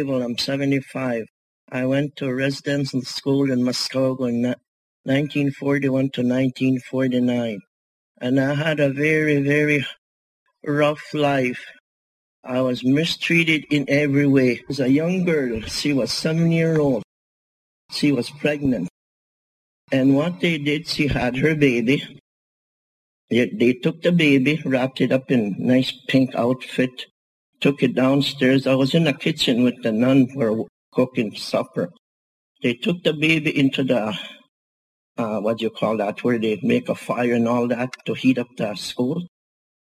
I'm 75. I went to residential school in Muskogee in 1941 to 1949. And I had a very, very rough life. I was mistreated in every way. As a young girl, she was seven year old. She was pregnant. And what they did, she had her baby. They, they took the baby, wrapped it up in nice pink outfit, took it downstairs. I was in the kitchen with the nun were cooking supper. They took the baby into the, uh, what do you call that, where they make a fire and all that to heat up the school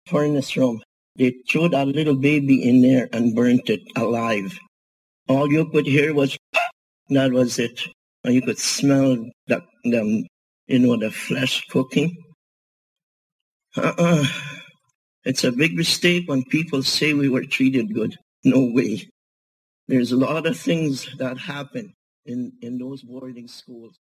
furnace room. They threw that little baby in there and burnt it alive. All you could hear was, that was it. And you could smell the, the you know, the flesh cooking. Uh-uh. It's a big mistake when people say we were treated good. No way. There's a lot of things that happen in, in those boarding schools.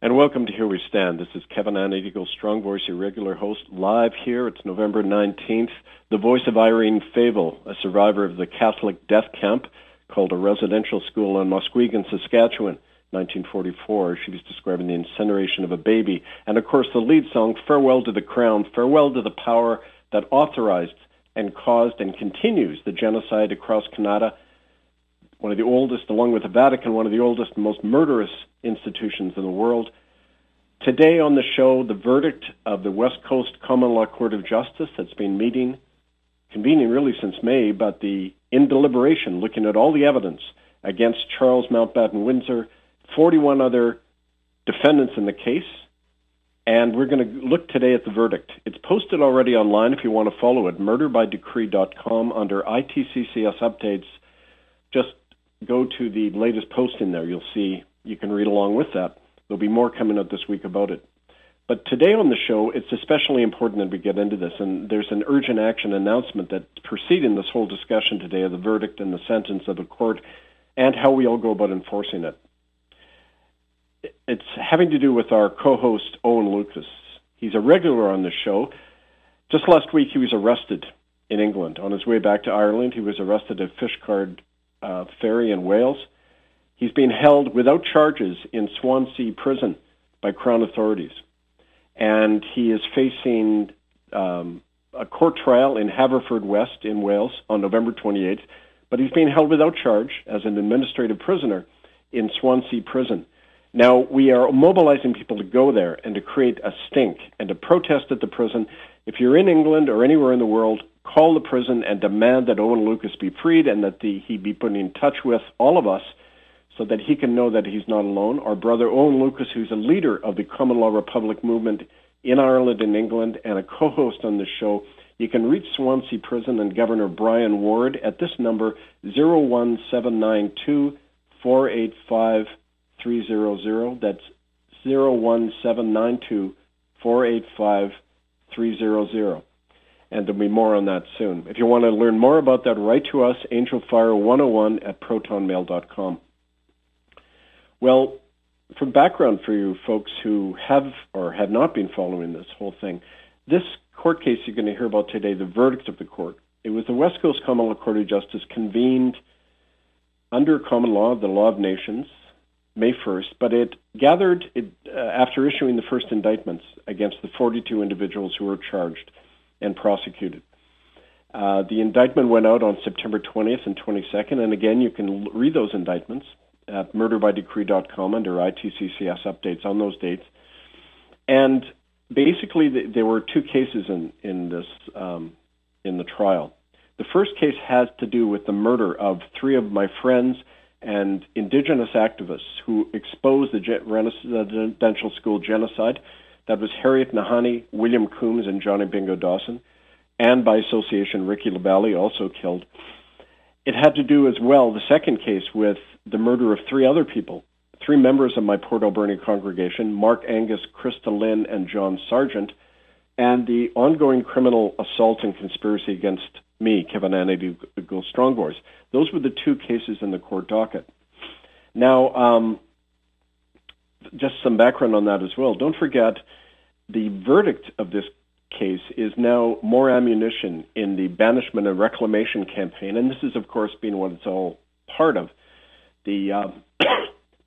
And welcome to Here We Stand. This is Kevin Annett-Eagle, Strong Voice, your regular host, live here. It's November 19th. The voice of Irene Favel, a survivor of the Catholic death camp called a residential school in Muskegon, Saskatchewan, 1944. She was describing the incineration of a baby. And of course, the lead song, Farewell to the Crown, Farewell to the Power that authorized and caused and continues the genocide across Canada one of the oldest, along with the Vatican, one of the oldest and most murderous institutions in the world. Today on the show, the verdict of the West Coast Common Law Court of Justice that's been meeting, convening really since May, but the in deliberation, looking at all the evidence against Charles Mountbatten Windsor, 41 other defendants in the case, and we're going to look today at the verdict. It's posted already online if you want to follow it, murderbydecree.com under ITCCS updates. Just go to the latest post in there. You'll see you can read along with that. There'll be more coming out this week about it. But today on the show, it's especially important that we get into this, and there's an urgent action announcement that's preceding this whole discussion today of the verdict and the sentence of the court and how we all go about enforcing it. It's having to do with our co-host, Owen Lucas. He's a regular on the show. Just last week, he was arrested in England. On his way back to Ireland, he was arrested at Fishguard uh, Ferry in Wales. He's been held without charges in Swansea prison by Crown authorities. And he is facing um, a court trial in Haverfordwest in Wales on November 28th. But he's being held without charge as an administrative prisoner in Swansea prison. Now, we are mobilizing people to go there and to create a stink and to protest at the prison. If you're in England or anywhere in the world, call the prison and demand that Owen Lucas be freed and that the, he be put in touch with all of us so that he can know that he's not alone. Our brother Owen Lucas, who's a leader of the Common Law Republic movement in Ireland and England and a co-host on the show, you can reach Swansea Prison and Governor Brian Ward at this number, 01792 485 300. That's 01792 485 300. And there'll be more on that soon. If you want to learn more about that, write to us, angelfire101 at protonmail.com. Well, for background for you folks who have or have not been following this whole thing, this court case you're going to hear about today, the verdict of the court, it was the West Coast Common Law Court of Justice convened under common law, the law of nations, May 1st, but it gathered it, uh, after issuing the first indictments against the 42 individuals who were charged and prosecuted. Uh, the indictment went out on September 20th and 22nd, and again, you can l- read those indictments at murderbydecree.com under ITCCS updates on those dates. And basically, the, there were two cases in in this um, in the trial. The first case has to do with the murder of three of my friends and indigenous activists who exposed the residential school genocide. That was Harriet Nahanee, William Coombs, and Johnny Bingo Dawson, and by association Ricky LaBelle, also killed. It had to do as well, the second case, with the murder of three other people, three members of my Port Alberni congregation, Mark Angus, Krista Lynn, and John Sargent, and the ongoing criminal assault and conspiracy against me, Kevin Anady, Go Strong Boys. Those were the two cases in the court docket. Now, um, just some background on that as well. Don't forget, the verdict of this case is now more ammunition in the banishment and reclamation campaign, and this is, of course, being what it's all part of the uh,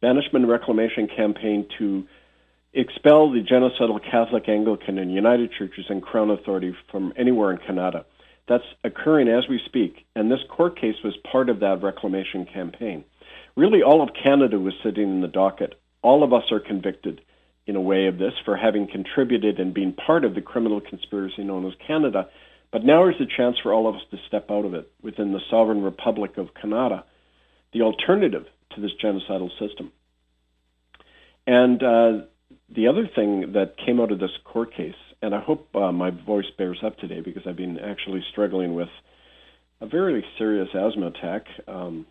banishment and reclamation campaign to expel the genocidal Catholic, Anglican, and United Churches and Crown Authority from anywhere in Canada. That's occurring as we speak, and this court case was part of that reclamation campaign. Really, all of Canada was sitting in the docket. All of us are convicted in a way of this for having contributed and being part of the criminal conspiracy known as Canada. But now is the chance for all of us to step out of it within the sovereign republic of Canada, the alternative to this genocidal system. And uh, the other thing that came out of this court case, and I hope uh, my voice bears up today because I've been actually struggling with a very serious asthma attack. Um,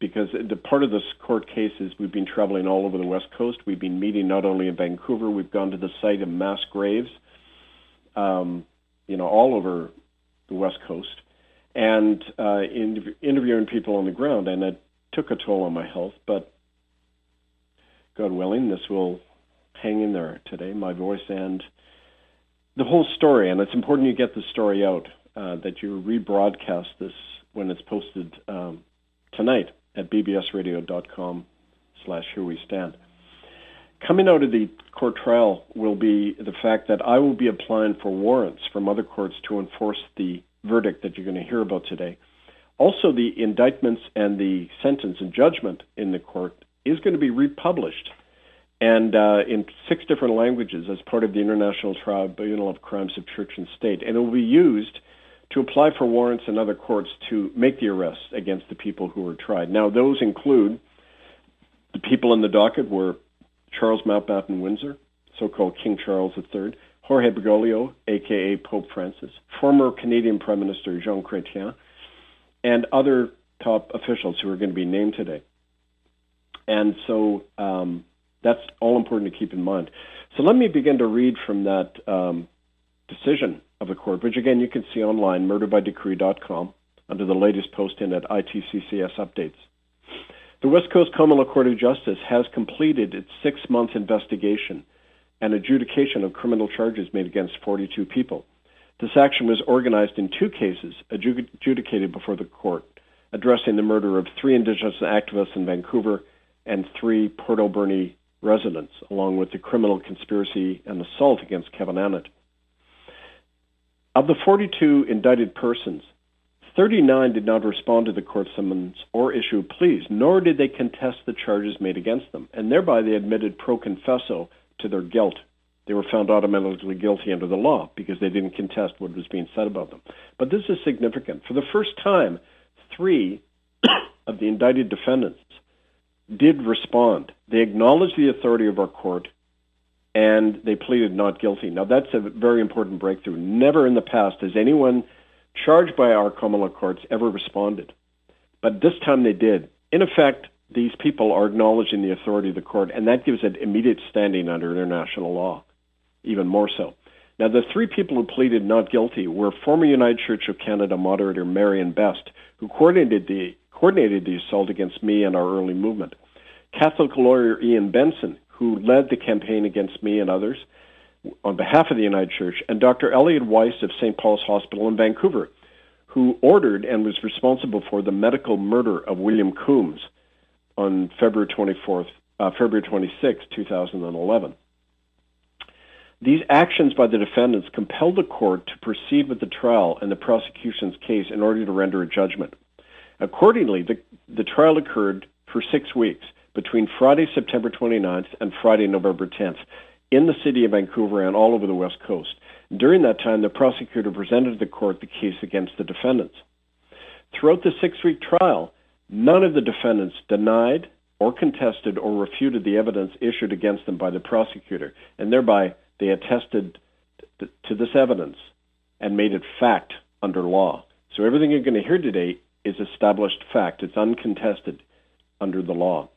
because the part of this court case is we've been traveling all over the West Coast. We've been meeting not only in Vancouver, we've gone to the site of mass graves, um, you know, all over the West Coast, and uh, in, interviewing people on the ground. And it took a toll on my health, but God willing, this will hang in there today, my voice and the whole story. And it's important you get the story out, uh, that you rebroadcast this when it's posted um, tonight at bbsradio.com slash here we stand. Coming out of the court trial will be the fact that I will be applying for warrants from other courts to enforce the verdict that you're going to hear about today. Also, the indictments and the sentence and judgment in the court is going to be republished and uh, in six different languages as part of the International Tribunal of Crimes of Church and State. And it will be used to apply for warrants in other courts to make the arrests against the people who were tried. Now, those include the people in the docket were Charles Mountbatten Windsor, so-called King Charles III, Jorge Bergoglio, aka Pope Francis, former Canadian Prime Minister Jean Chrétien, and other top officials who are going to be named today. And so um, that's all important to keep in mind. So let me begin to read from that um, decision of the court, which again you can see online, murderbydecree.com, under the latest posting at ITCCS updates. The West Coast Common Law Court of Justice has completed its six month investigation and adjudication of criminal charges made against 42 people. This action was organized in two cases adjudicated before the court, addressing the murder of three Indigenous activists in Vancouver and three Port Alberni residents, along with the criminal conspiracy and assault against Kevin Annett. Of the 42 indicted persons, 39 did not respond to the court summons or issue pleas, nor did they contest the charges made against them, and thereby they admitted pro confesso to their guilt. They were found automatically guilty under the law because they didn't contest what was being said about them. But this is significant. For the first time, three of the indicted defendants did respond. They acknowledged the authority of our court and they pleaded not guilty. Now, that's a very important breakthrough. Never in the past has anyone charged by our common law courts ever responded. But this time they did. In effect, these people are acknowledging the authority of the court, and that gives it immediate standing under international law, even more so. Now, the three people who pleaded not guilty were former United Church of Canada moderator Marion Best, who coordinated the, coordinated the assault against me and our early movement. Catholic lawyer Ian Benson, who led the campaign against me and others on behalf of the United Church, and Dr. Elliot Weiss of St. Paul's Hospital in Vancouver, who ordered and was responsible for the medical murder of William Coombs on February 24th, uh, February 26, 2011. These actions by the defendants compelled the court to proceed with the trial and the prosecution's case in order to render a judgment. Accordingly, the, the trial occurred for six weeks between Friday, September 29th and Friday, November 10th. in the city of Vancouver and all over the West Coast. During that time, the prosecutor presented to the court the case against the defendants. Throughout the six-week trial, none of the defendants denied or contested or refuted the evidence issued against them by the prosecutor, and thereby they attested to this evidence and made it fact under law. So everything you're going to hear today is established fact. It's uncontested under the law.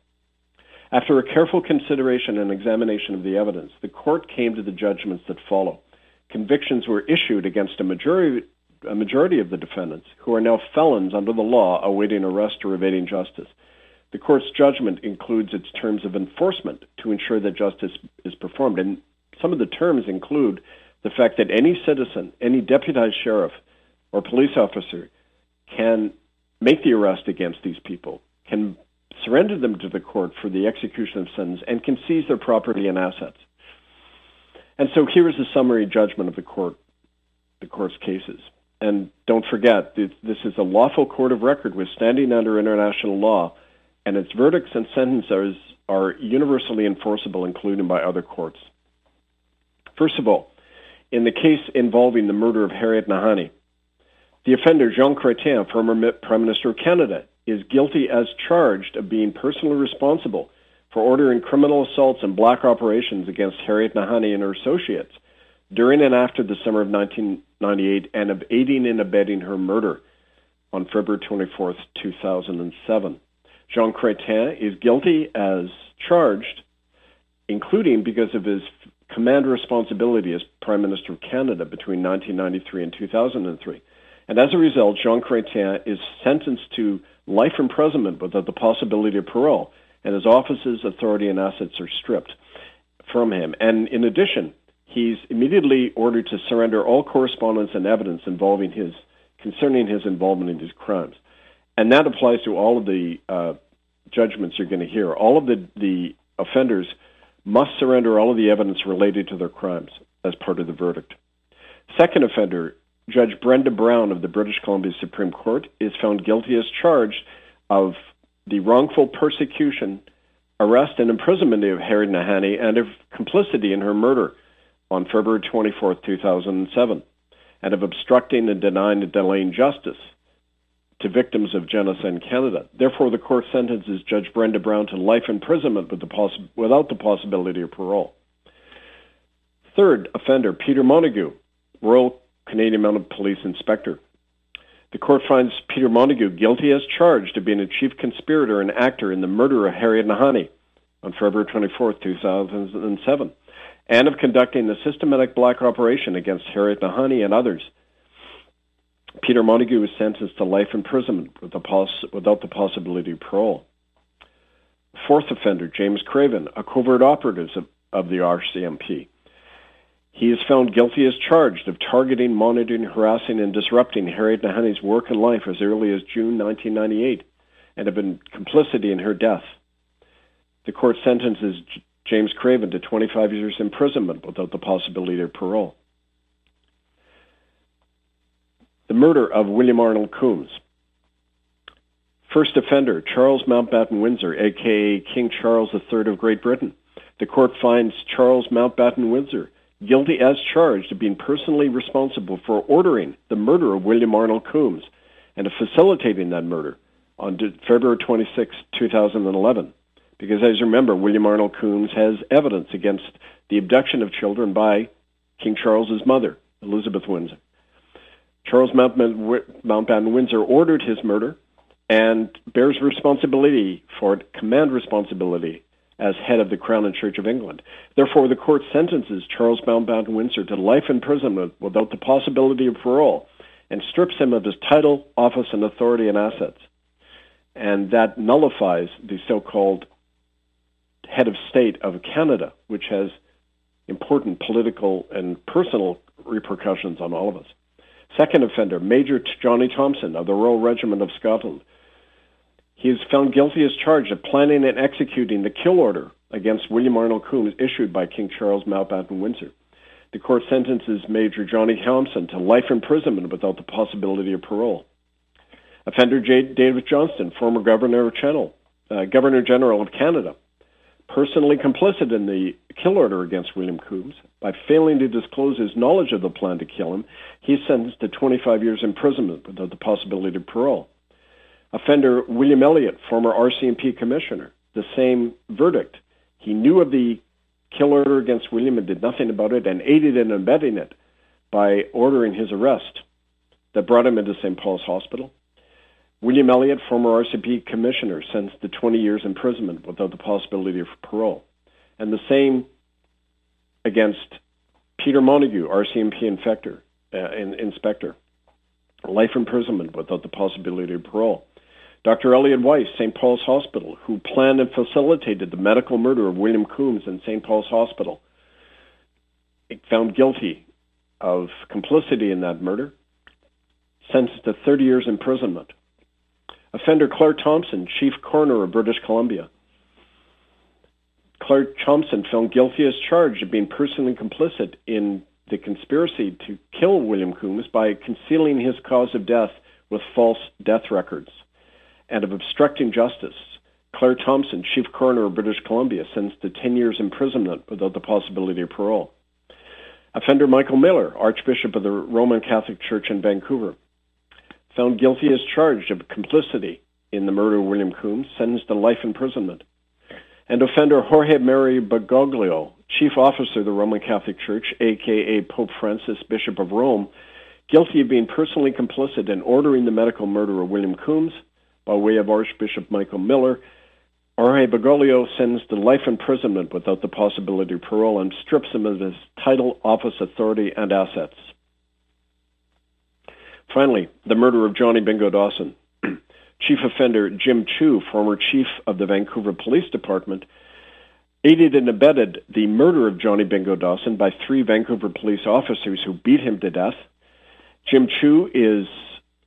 After a careful consideration and examination of the evidence, the court came to the judgments that follow. Convictions were issued against a majority, a majority of the defendants, who are now felons under the law awaiting arrest or evading justice. The court's judgment includes its terms of enforcement to ensure that justice is performed. And some of the terms include the fact that any citizen, any deputized sheriff or police officer can make the arrest against these people, can surrender them to the court for the execution of sentence, and can seize their property and assets. And so here is a summary judgment of the court, the court's cases. And don't forget, this is a lawful court of record with standing under international law, and its verdicts and sentences are universally enforceable, including by other courts. First of all, in the case involving the murder of Harriet Nahanee, the offender, Jean Chrétien, former Prime Minister of Canada, is guilty as charged of being personally responsible for ordering criminal assaults and black operations against Harriet Nahanee and her associates during and after the summer of 1998 and of aiding and abetting her murder on February 24, 2007. Jean Chrétien is guilty as charged, including because of his command responsibility as Prime Minister of Canada between 1993 and 2003. And as a result, Jean Chrétien is sentenced to life imprisonment without the possibility of parole, and his offices, authority, and assets are stripped from him. And in addition, he's immediately ordered to surrender all correspondence and evidence involving his concerning his involvement in these crimes. And that applies to all of the uh, judgments you're going to hear. All of the, the offenders must surrender all of the evidence related to their crimes as part of the verdict. Second offender Judge Brenda Brown of the British Columbia Supreme Court is found guilty as charged of the wrongful persecution, arrest, and imprisonment of Harriet Nahanee and of complicity in her murder on February 24, 2007, and of obstructing and denying and delaying justice to victims of genocide in Canada. Therefore, the court sentences Judge Brenda Brown to life imprisonment with the poss- without the possibility of parole. Third offender, Peter Montague, Royal Canadian Mounted Police inspector. The court finds Peter Montague guilty as charged of being a chief conspirator and actor in the murder of Harriet Nahanee on February 24, 2007, and of conducting a systematic black operation against Harriet Nahanee and others. Peter Montague was sentenced to life imprisonment without the possibility of parole. Fourth offender, James Craven, a covert operative of the RCMP. He is found guilty as charged of targeting, monitoring, harassing, and disrupting Harriet Nahanee's work and life as early as June 1998 and been complicity in her death. The court sentences James Craven to 25 years imprisonment without the possibility of parole. The murder of William Arnold Coombs. First offender, Charles Mountbatten Windsor, aka King Charles III of Great Britain. The court finds Charles Mountbatten Windsor guilty as charged of being personally responsible for ordering the murder of William Arnold Coombs and of facilitating that murder on February 26, 2011. Because as you remember, William Arnold Coombs has evidence against the abduction of children by King Charles's mother, Elizabeth Windsor. Charles Mountbatten Windsor ordered his murder and bears responsibility for it, command responsibility as head of the Crown and Church of England. Therefore, the court sentences Charles Mountbatten Windsor to life imprisonment without the possibility of parole and strips him of his title, office, and authority and assets. And that nullifies the so-called head of state of Canada, which has important political and personal repercussions on all of us. Second offender, Major Johnny Thompson of the Royal Regiment of Scotland, he is found guilty as charged of planning and executing the kill order against William Arnold Coombs issued by King Charles Mountbatten Windsor. The court sentences Major Johnny Thompson to life imprisonment without the possibility of parole. Offender J. David Johnston, former Governor Channel, uh, Governor General of Canada, personally complicit in the kill order against William Coombs. By failing to disclose his knowledge of the plan to kill him, he is sentenced to 25 years imprisonment without the possibility of parole. Offender William Elliott, former RCMP commissioner, the same verdict. He knew of the kill order against William and did nothing about it and aided in abetting it by ordering his arrest that brought him into St. Paul's Hospital. William Elliott, former RCMP commissioner, sentenced to 20 years imprisonment without the possibility of parole. And the same against Peter Montague, RCMP infector, uh, in, inspector. Life imprisonment without the possibility of parole. Dr. Elliot Weiss, St. Paul's Hospital, who planned and facilitated the medical murder of William Coombs in St. Paul's Hospital, found guilty of complicity in that murder, sentenced to 30 years imprisonment. Offender Claire Thompson, Chief Coroner of British Columbia. Claire Thompson found guilty as charged of being personally complicit in the conspiracy to kill William Coombs by concealing his cause of death with false death records and of obstructing justice. Claire Thompson, Chief Coroner of British Columbia, sentenced to 10 years imprisonment without the possibility of parole. Offender Michael Miller, Archbishop of the Roman Catholic Church in Vancouver, found guilty as charged of complicity in the murder of William Coombs, sentenced to life imprisonment. And offender Jorge Mario Bergoglio, Chief Officer of the Roman Catholic Church, aka Pope Francis, Bishop of Rome, guilty of being personally complicit in ordering the medical murder of William Coombs by way of Archbishop Michael Miller. Jorge Bergoglio sentenced to life imprisonment without the possibility of parole and strips him of his title, office, authority, and assets. Finally, the murder of Johnny Bingo Dawson. Chief offender Jim Chu, former chief of the Vancouver Police Department, aided and abetted the murder of Johnny Bingo Dawson by three Vancouver police officers who beat him to death. Jim Chu is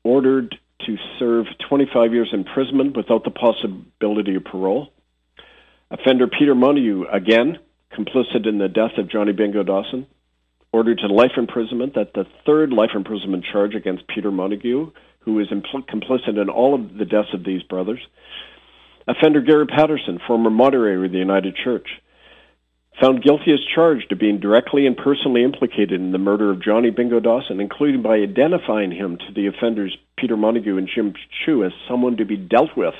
ordered to serve 25 years imprisonment without the possibility of parole. Offender Peter Montague, again, complicit in the death of Johnny Bingo Dawson, ordered to life imprisonment. That's the third life imprisonment charge against Peter Montague, who is impl- complicit in all of the deaths of these brothers. Offender Gary Paterson, former moderator of the United Church, found guilty as charged of being directly and personally implicated in the murder of Johnny Bingo Dawson, including by identifying him to the offenders Peter Montague and Jim Chu as someone to be dealt with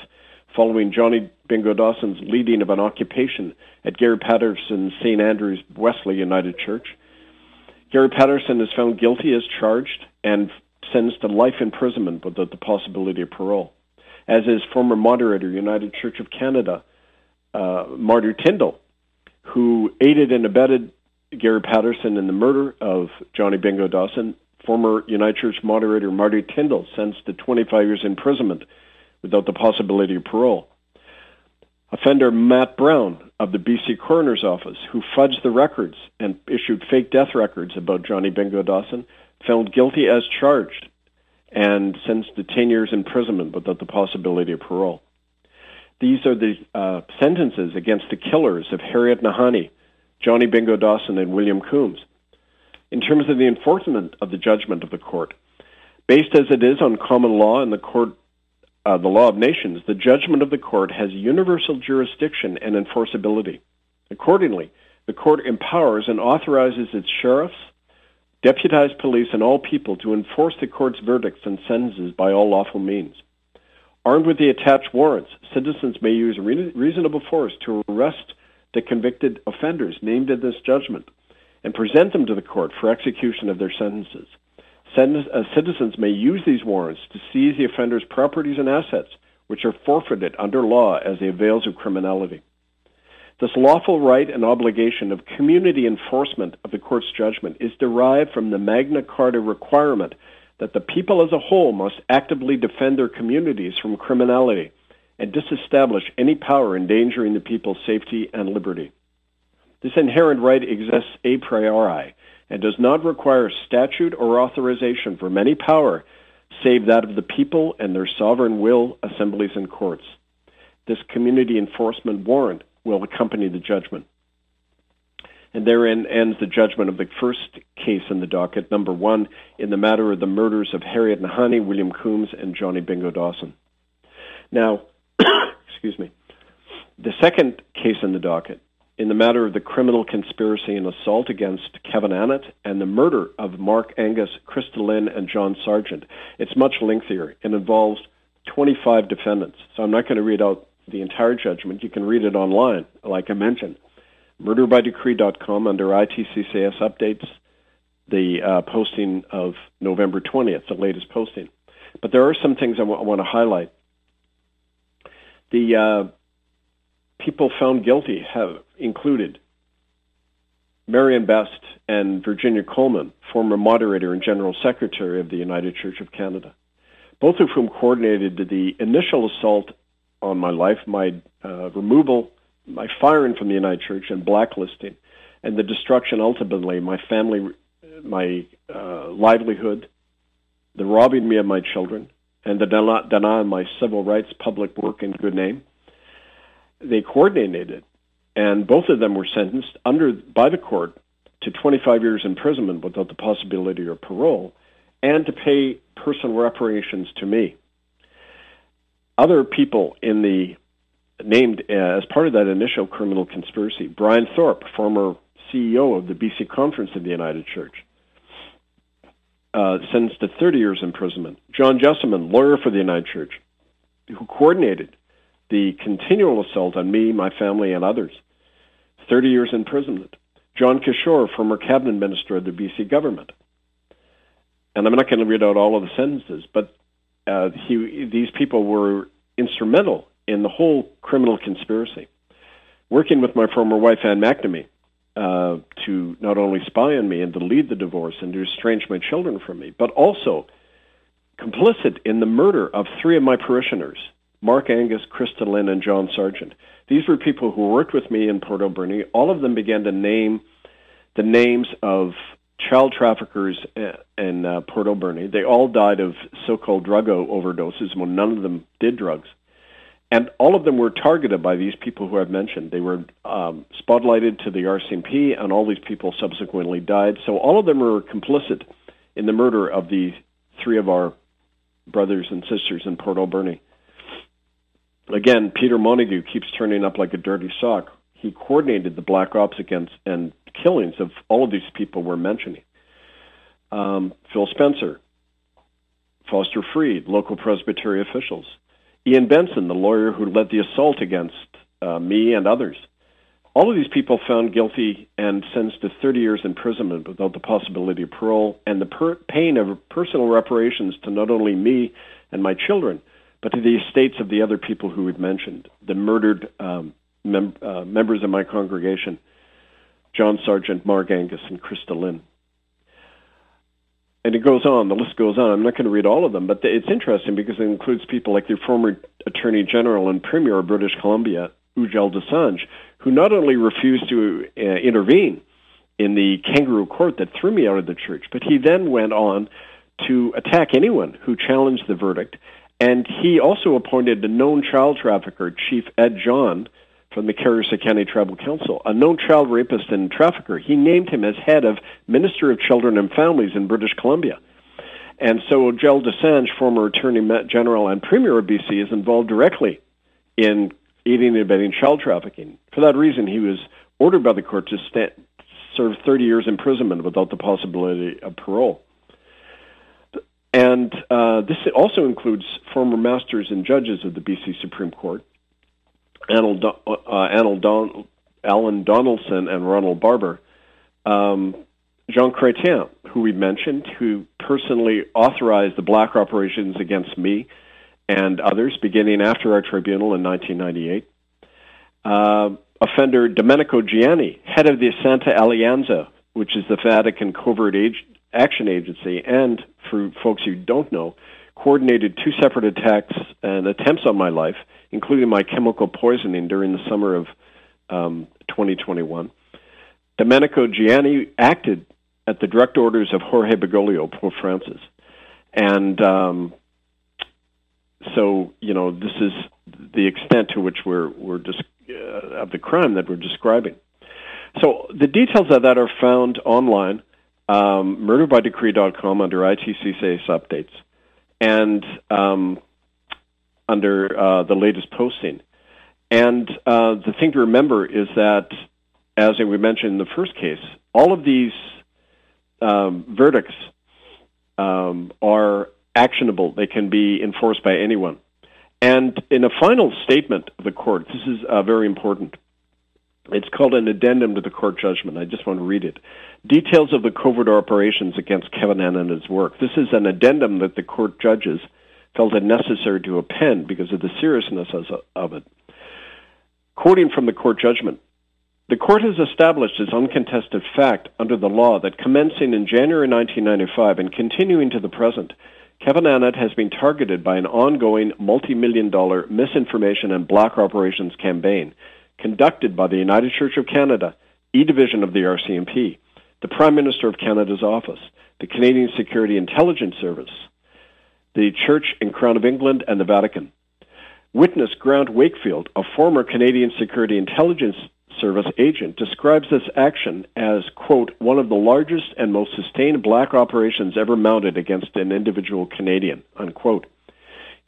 following Johnny Bingo Dawson's leading of an occupation at Gary Paterson's St. Andrew's Wesley United Church. Gary Paterson is found guilty as charged and sentenced to life imprisonment without the possibility of parole, as is former moderator, United Church of Canada, uh, Mardi Tindal, who aided and abetted Gary Paterson in the murder of Johnny Bingo Dawson. Former United Church moderator Mardi Tindal sentenced to 25 years imprisonment without the possibility of parole. Offender Matt Brown of the BC Coroner's Office, who fudged the records and issued fake death records about Johnny Bingo Dawson, found guilty as charged and sentenced to 10 years imprisonment without the possibility of parole. These are the uh, sentences against the killers of Harriet Nahanee, Johnny Bingo Dawson, and William Coombs. In terms of the enforcement of the judgment of the court, based as it is on common law and the court, uh, the law of nations, the judgment of the court has universal jurisdiction and enforceability. Accordingly, the court empowers and authorizes its sheriffs, deputized police, and all people to enforce the court's verdicts and sentences by all lawful means. Armed with the attached warrants, citizens may use re- reasonable force to arrest the convicted offenders named in this judgment and present them to the court for execution of their sentences. Sen- uh, citizens may use these warrants to seize the offender's properties and assets, which are forfeited under law as the avails of criminality. This lawful right and obligation of community enforcement of the court's judgment is derived from the Magna Carta requirement that the people as a whole must actively defend their communities from criminality and disestablish any power endangering the people's safety and liberty. This inherent right exists a priori and does not require statute or authorization from any power save that of the people and their sovereign will, assemblies, and courts. This community enforcement warrant will accompany the judgment. And therein ends the judgment of the first case in the docket, number one, in the matter of the murders of Harriet Nahanee, William Coombs, and Johnny Bingo Dawson. Now, excuse me, The second case in the docket, in the matter of the criminal conspiracy and assault against Kevin Annett and the murder of Mark Angus, Krista Lynn, and John Sargent. It's much lengthier. It involves 25 defendants. So I'm not going to read out the entire judgment. You can read it online, like I mentioned. Murderbydecree.com under ITCCS updates, the uh, posting of November 20th, the latest posting. But there are some things I, w- I want to highlight. The uh, people found guilty have included Marion Best and Virginia Coleman, former moderator and general secretary of the United Church of Canada, both of whom coordinated the initial assault on my life, my uh, removal, my firing from the United Church, and blacklisting, and the destruction ultimately my family, my uh, livelihood, the robbing me of my children, and the denying my civil rights, public work, and good name. They coordinated it, and both of them were sentenced under by the court to 25 years imprisonment without the possibility of parole, and to pay personal reparations to me. Other people in the named uh, as part of that initial criminal conspiracy, Brian Thorpe, former CEO of the BC Conference of the United Church, uh, sentenced to 30 years imprisonment. John Jesselman, lawyer for the United Church, who coordinated the continual assault on me, my family, and others, 30 years imprisonment. John Kishore, former cabinet minister of the BC government. And I'm not going to read out all of the sentences, but uh, he, these people were instrumental in the whole criminal conspiracy. Working with my former wife, Anne McNamee, uh, to not only spy on me and to lead the divorce and to estrange my children from me, but also complicit in the murder of three of my parishioners, Mark Angus, Krista Lynn, and John Sargent. These were people who worked with me in Port Alberni. All of them began to name the names of child traffickers in uh, Port. They all died of so-called drug overdoses when none of them did drugs. And all of them were targeted by these people who I've mentioned. They were um, spotlighted to the RCMP, and all these people subsequently died. So all of them were complicit in the murder of the three of our brothers and sisters in Port Alberni. Again, Peter Montague keeps turning up like a dirty sock. He coordinated the black ops against and killings of all of these people we're mentioning. Um, Phil Spencer, Foster Freed, local Presbytery officials, Ian Benson, the lawyer who led the assault against uh, me and others. All of these people found guilty and sentenced to 30 years imprisonment without the possibility of parole and the per- pain of personal reparations to not only me and my children, but to the estates of the other people who we've mentioned, the murdered um, mem- uh, members of my congregation, John Sargent, Mark Angus, and Krista Lynn and it goes on. The list goes on. I'm not going to read all of them, but it's interesting because it includes people like the former Attorney General and Premier of British Columbia, Ujjal Dosanjh, who not only refused to uh, intervene in the kangaroo court that threw me out of the church, but he then went on to attack anyone who challenged the verdict. And he also appointed a known child trafficker, Chief Ed John, from the Carrier Sekani Tribal Council, a known child rapist and trafficker. He named him as head of Minister of Children and Families in British Columbia. And so Ujjal Dosanjh, former Attorney General and Premier of BC, is involved directly in aiding and abetting child trafficking. For that reason, he was ordered by the court to stand, serve 30 years imprisonment without the possibility of parole. And uh, this also includes former masters and judges of the BC Supreme Court, Arnold, uh, Don, Alan Donaldson and Ronald Barber. Um, Jean Chrétien, who we mentioned, who personally authorized the black operations against me and others beginning after our tribunal in 1998. Uh, offender Domenico Giani, head of the Santa Alianza, which is the Vatican Covert Age- Action Agency, and for folks who don't know, coordinated two separate attacks and attempts on my life including my chemical poisoning during the summer of um, 2021. Domenico Giani acted at the direct orders of Jorge Bergoglio, Pope Francis. And um, so, you know, this is the extent to which we're, we're dis- uh, of the crime that we're describing. So the details of that are found online, um, murderbydecree.com under ITCCS updates. And um, under uh, the latest posting. And uh, the thing to remember is that, as we mentioned in the first case, all of these um, verdicts um, are actionable. They can be enforced by anyone. And in a final statement of the court, this is uh, very important. It's called an addendum to the court judgment. I just want to read it. Details of the covert operations against Kevin Annett and his work. This is an addendum that the court judges felt it necessary to append because of the seriousness of it. Quoting from the court judgment, the court has established as uncontested fact under the law that commencing in January 1995 and continuing to the present, Kevin Annett has been targeted by an ongoing multi-million dollar misinformation and black operations campaign conducted by the United Church of Canada, E-Division of the RCMP, the Prime Minister of Canada's office, the Canadian Security Intelligence Service, the Church and Crown of England, and the Vatican. Witness Grant Wakefield, a former Canadian Security Intelligence Service agent, describes this action as, quote, one of the largest and most sustained black operations ever mounted against an individual Canadian, unquote.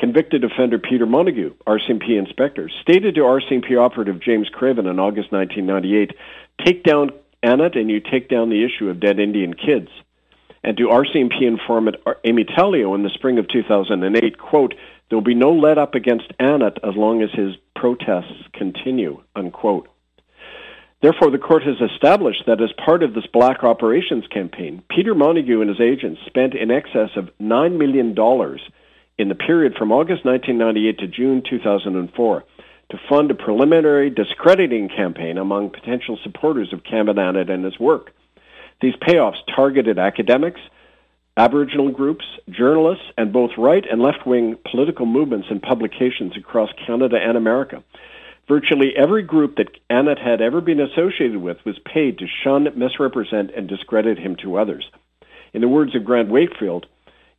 Convicted offender Peter Montague, RCMP inspector, stated to RCMP operative James Craven in August 1998, take down Annett and you take down the issue of dead Indian kids. And to RCMP informant Amy Talio in the spring of 2008, quote, there will be no let up against Annett as long as his protests continue, unquote. Therefore, the court has established that as part of this black operations campaign, Peter Montague and his agents spent in excess of $9 million in the period from August 1998 to June 2004 to fund a preliminary discrediting campaign among potential supporters of Annett and his work. These payoffs targeted academics, Aboriginal groups, journalists, and both right and left wing political movements and publications across Canada and America. Virtually every group that Annett had ever been associated with was paid to shun, misrepresent, and discredit him to others. In the words of Grant Wakefield,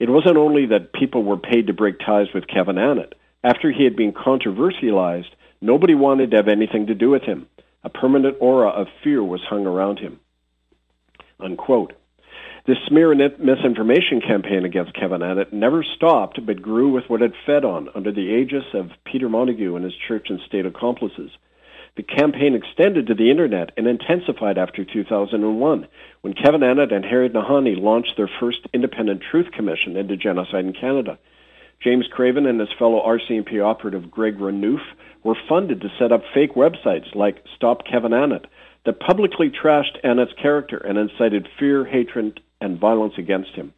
it wasn't only that people were paid to break ties with Kevin Annett. After he had been controversialized, nobody wanted to have anything to do with him. A permanent aura of fear was hung around him. Unquote. This smear and misinformation campaign against Kevin Annett never stopped but grew with what it fed on under the aegis of Peter Montague and his church and state accomplices. The campaign extended to the internet and intensified after 2001 when Kevin Annett and Harriet Nahanee launched their first independent truth commission into genocide in Canada. James Craven and his fellow RCMP operative Greg Renouf were funded to set up fake websites like Stop Kevin Annett that publicly trashed Annett's character and incited fear, hatred, and violence against him.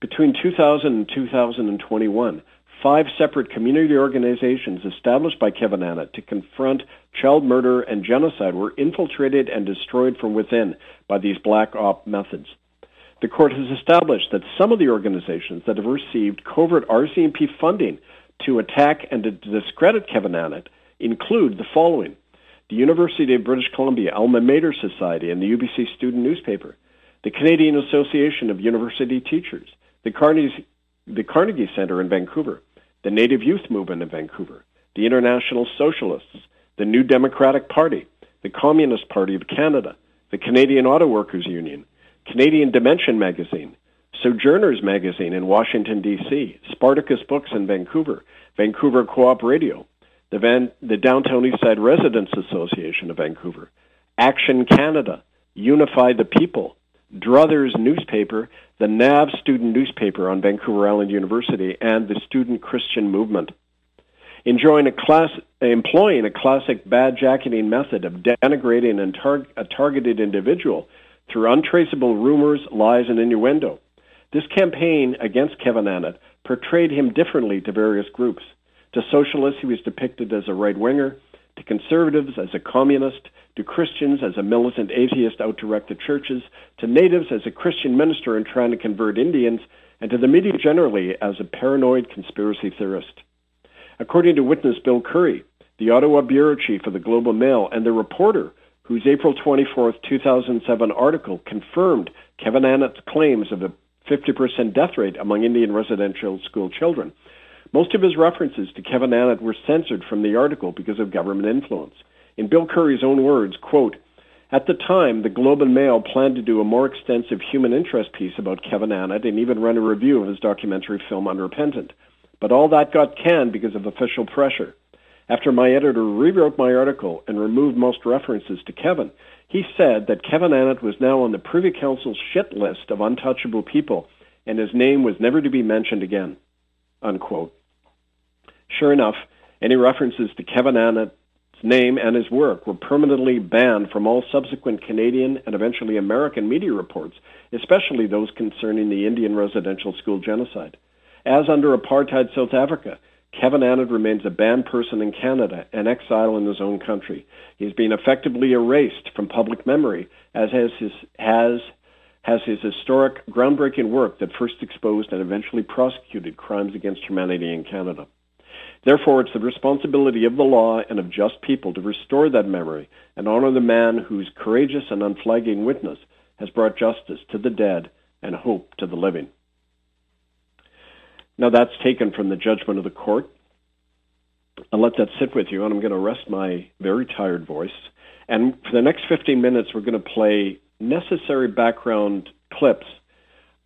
Between 2000 and 2021, five separate community organizations established by Kevin Annett to confront child murder and genocide were infiltrated and destroyed from within by these black op methods. The court has established that some of the organizations that have received covert RCMP funding to attack and to discredit Kevin Annett include the following. The University of British Columbia Alma Mater Society and the UBC Student Newspaper, the Canadian Association of University Teachers, the Carnegie, the Carnegie Center in Vancouver, the Native Youth Movement in Vancouver, the International Socialists, the New Democratic Party, the Communist Party of Canada, the Canadian Auto Workers Union, Canadian Dimension Magazine, Sojourners Magazine in Washington, D.C., Spartacus Books in Vancouver, Vancouver Co-op Radio, the, Van, the Downtown Eastside Residents Association of Vancouver, Action Canada, Unify the People, Druthers newspaper, the NAV student newspaper on Vancouver Island University, and the Student Christian Movement. Enjoying a class, employing a classic bad jacketing method of denigrating and tar- a targeted individual through untraceable rumors, lies, and innuendo. This campaign against Kevin Annett portrayed him differently to various groups. To socialists, he was depicted as a right winger. To conservatives, as a communist to Christians as a militant atheist out to wreck the churches, to natives as a Christian minister and trying to convert Indians, and to the media generally as a paranoid conspiracy theorist. According to witness Bill Curry, the Ottawa bureau chief of the Globe and Mail, and the reporter whose April 24, 2007 article confirmed Kevin Annett's claims of a 50% death rate among Indian residential school children. Most of his references to Kevin Annett were censored from the article because of government influence. In Bill Curry's own words, quote, at the time, the Globe and Mail planned to do a more extensive human interest piece about Kevin Annett and even run a review of his documentary film Unrepentant. But all that got canned because of official pressure. After my editor rewrote my article and removed most references to Kevin, he said that Kevin Annett was now on the Privy Council's shit list of untouchable people, and his name was never to be mentioned again. Unquote. Sure enough, any references to Kevin Annett's name and his work were permanently banned from all subsequent Canadian and eventually American media reports, especially those concerning the Indian residential school genocide. As under apartheid South Africa, Kevin Annett remains a banned person in Canada an exile in his own country. He's been effectively erased from public memory, as has his, has, has his historic, groundbreaking work that first exposed and eventually prosecuted crimes against humanity in Canada. Therefore, it's the responsibility of the law and of just people to restore that memory and honor the man whose courageous and unflagging witness has brought justice to the dead and hope to the living. Now that's taken from the judgment of the court. I'll let that sit with you, and I'm going to rest my very tired voice. And for the next 15 minutes, we're going to play necessary background clips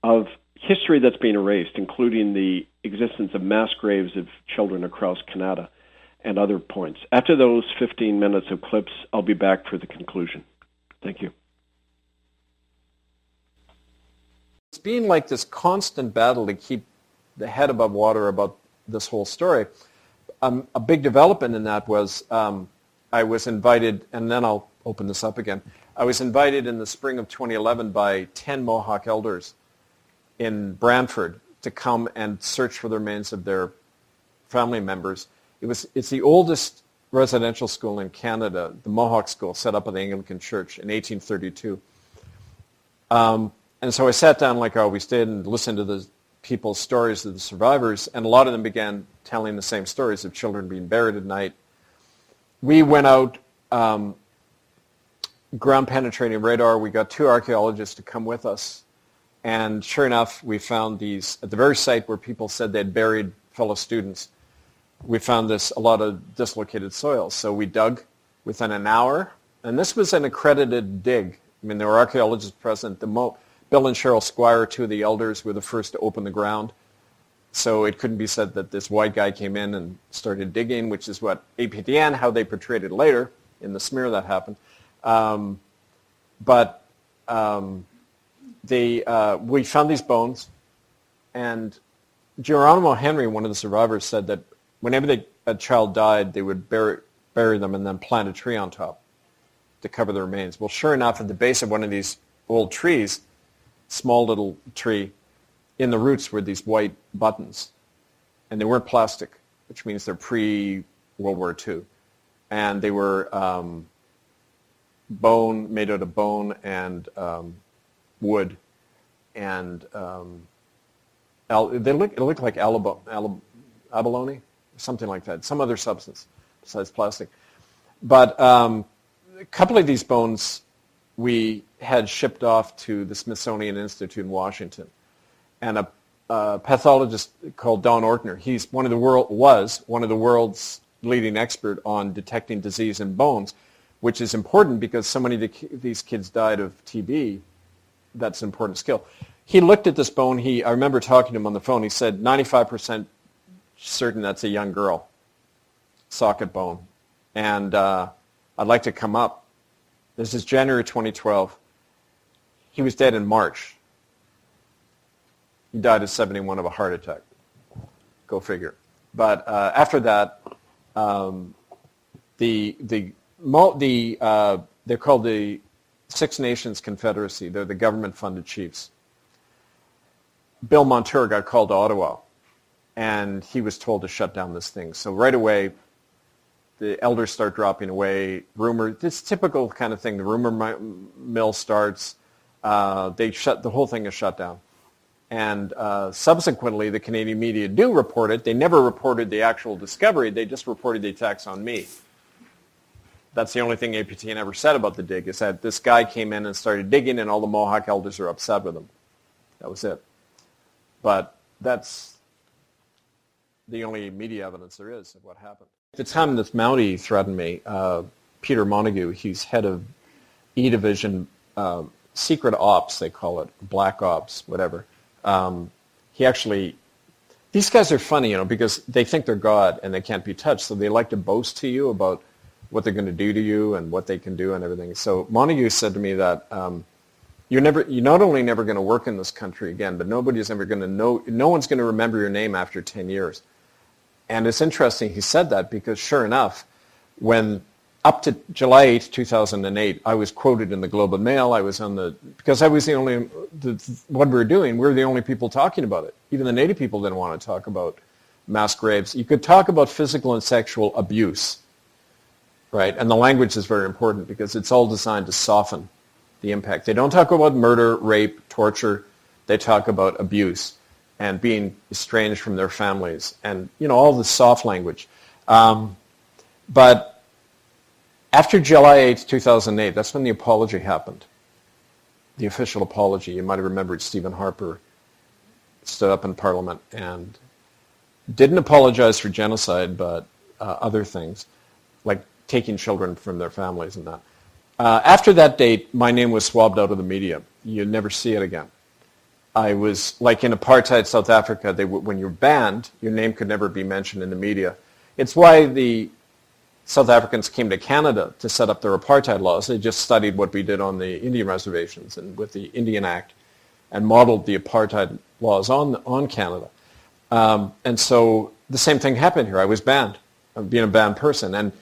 of history that's been erased, including the existence of mass graves of children across Canada and other points. After those 15 minutes of clips, I'll be back for the conclusion. Thank you. It's been like this constant battle to keep the head above water about this whole story. Um, a big development in that was um, I was invited, and then I'll open this up again. I was invited in the spring of 2011 by 10 Mohawk elders in Brantford to come and search for the remains of their family members. It was, it's the oldest residential school in Canada, the Mohawk School, set up by the Anglican Church in 1832. Um, and so I sat down like I always did and listened to the people's stories of the survivors, and a lot of them began telling the same stories of children being buried at night. We went out um, ground penetrating radar. We got two archaeologists to come with us. And sure enough, we found these at the very site where people said they'd buried fellow students. We found this a lot of dislocated soil. So we dug within an hour, and this was an accredited dig. I mean, there were archaeologists present. The mo- Bill and Cheryl Squire, two of the elders, were the first to open the ground. So it couldn't be said that this white guy came in and started digging, which is what APTN, how they portrayed it later in the smear that happened. Um, but um, they, uh, we found these bones, and Geronimo Henry, one of the survivors, said that whenever they, a child died, they would bury, bury them and then plant a tree on top to cover the remains. Well, sure enough, at the base of one of these old trees, small little tree, in the roots were these white buttons. And they weren't plastic, which means they're pre-World War II. And they were um, bone, made out of bone and um, wood. And um, al- they look, it looked like alabo- alab- abalone, something like that, some other substance besides plastic. But um, a couple of these bones we had shipped off to the Smithsonian Institute in Washington. And a, a pathologist called Don Ortner, he's one of the world, was one of the world's leading expert on detecting disease in bones, which is important because so many of the, these kids died of TB. That's an important skill. He looked at this bone. He, I remember talking to him on the phone. He said, 95% certain that's a young girl, socket bone. And uh, I'd like to come up this is January 2012. He was dead in March. He died at 71 of a heart attack. Go figure. But uh, after that, um, the the the uh, they're called the Six Nations Confederacy. They're the government-funded chiefs. Bill Montour got called to Ottawa, and he was told to shut down this thing. So right away, the elders start dropping away. Rumor, this typical kind of thing. The rumor mill starts. Uh, they shut the whole thing is shut down, and uh, subsequently the Canadian media do report it. They never reported the actual discovery. They just reported the attacks on me. That's the only thing APTN ever said about the dig is that this guy came in and started digging, and all the Mohawk elders are upset with him. That was it. But that's the only media evidence there is of what happened. At the time this Mountie threatened me, uh, Peter Montague, he's head of E Division uh, Secret Ops, they call it, Black Ops, whatever. Um, he actually these guys are funny, you know, because they think they're God and they can't be touched. So they like to boast to you about what they're going to do to you and what they can do and everything. So Montague said to me that um, you're never, you're not only never going to work in this country again, but nobody's ever going to know, no one's going to remember your name after 10 years. And it's interesting he said that because sure enough, when up to July 8, 2008, I was quoted in the Globe and Mail. I was on the, because I was the only, the, what we were doing, we were the only people talking about it. Even the Native people didn't want to talk about mass graves. You could talk about physical and sexual abuse, right? And the language is very important because it's all designed to soften the impact. They don't talk about murder, rape, torture. They talk about abuse and being estranged from their families and, you know, all the soft language. Um, but after July 8, 2008, that's when the apology happened. The official apology. You might have remembered Stephen Harper stood up in Parliament and didn't apologize for genocide, but uh, other things, like taking children from their families and that. Uh, after that date, my name was swabbed out of the media. You'd never see it again. I was, like in apartheid South Africa, they, when you're banned, your name could never be mentioned in the media. It's why the South Africans came to Canada to set up their apartheid laws. They just studied what we did on the Indian reservations and with the Indian Act and modeled the apartheid laws on, on Canada. Um, and so the same thing happened here. I was banned, being a banned person. And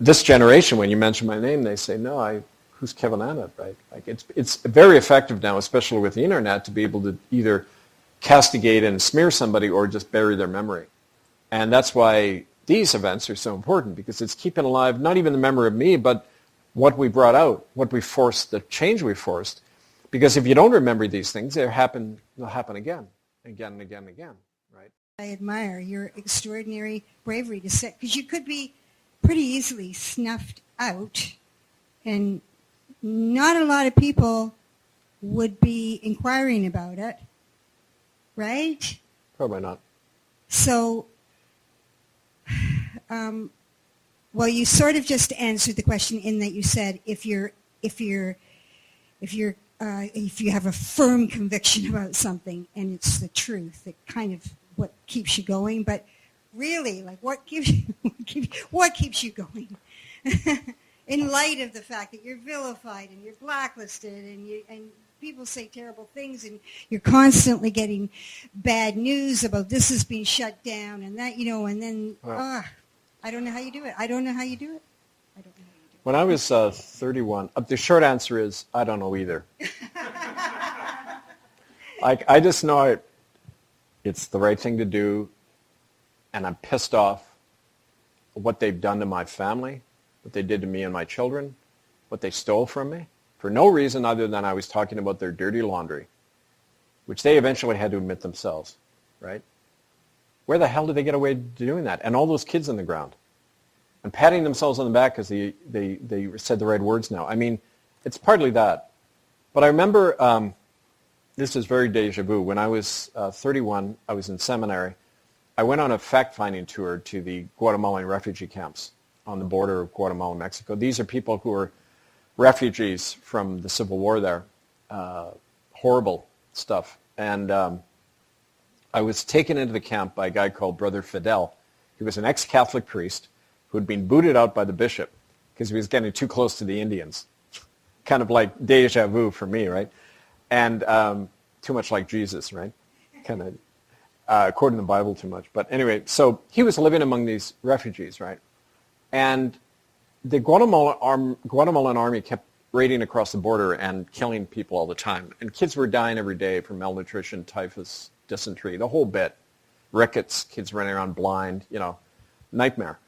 this generation, when you mention my name, they say, no, I, who's Kevin Annett, right? Like it's, it's very effective now, especially with the internet, to be able to either castigate and smear somebody or just bury their memory. And that's why these events are so important because it's keeping alive not even the memory of me, but what we brought out, what we forced, the change we forced. Because if you don't remember these things, they happen, they'll happen again, again and again and again, right? I admire your extraordinary bravery to say, because you could be pretty easily snuffed out, and not a lot of people would be inquiring about it, right? Probably not. So, um, well, you sort of just answered the question in that you said if you're if you're if you're uh, if you have a firm conviction about something and it's the truth, it kind of what keeps you going. But really, like what gives you, what keeps you going? In light of the fact that you're vilified and you're blacklisted and you and people say terrible things and you're constantly getting bad news about this is being shut down and that you know and then ah, I don't know how you do it. I don't know how you do it. I don't know do When I was uh, 31, uh, the short answer is I don't know either. like I just know it, it's the right thing to do, and I'm pissed off what they've done to my family, what they did to me and my children, what they stole from me, for no reason other than I was talking about their dirty laundry, which they eventually had to admit themselves, right? Where the hell did they get away doing that? And all those kids on the ground and patting themselves on the back because they, they, they said the right words now. I mean, it's partly that. But I remember, um, this is very deja vu. When I was uh, 31, I was in seminary. I went on a fact-finding tour to the Guatemalan refugee camps on the border of Guatemala and Mexico. These are people who are refugees from the Civil War there. Uh, horrible stuff. And um, I was taken into the camp by a guy called Brother Fidel. He was an ex-Catholic priest who had been booted out by the bishop because he was getting too close to the Indians. Kind of like deja vu for me, right? And um, too much like Jesus, right? Kind of uh, according to the Bible too much. But anyway, so he was living among these refugees, right? And the arm, Guatemalan army kept raiding across the border and killing people all the time. And kids were dying every day from malnutrition, typhus, dysentery, the whole bit. Rickets, kids running around blind, you know, nightmare.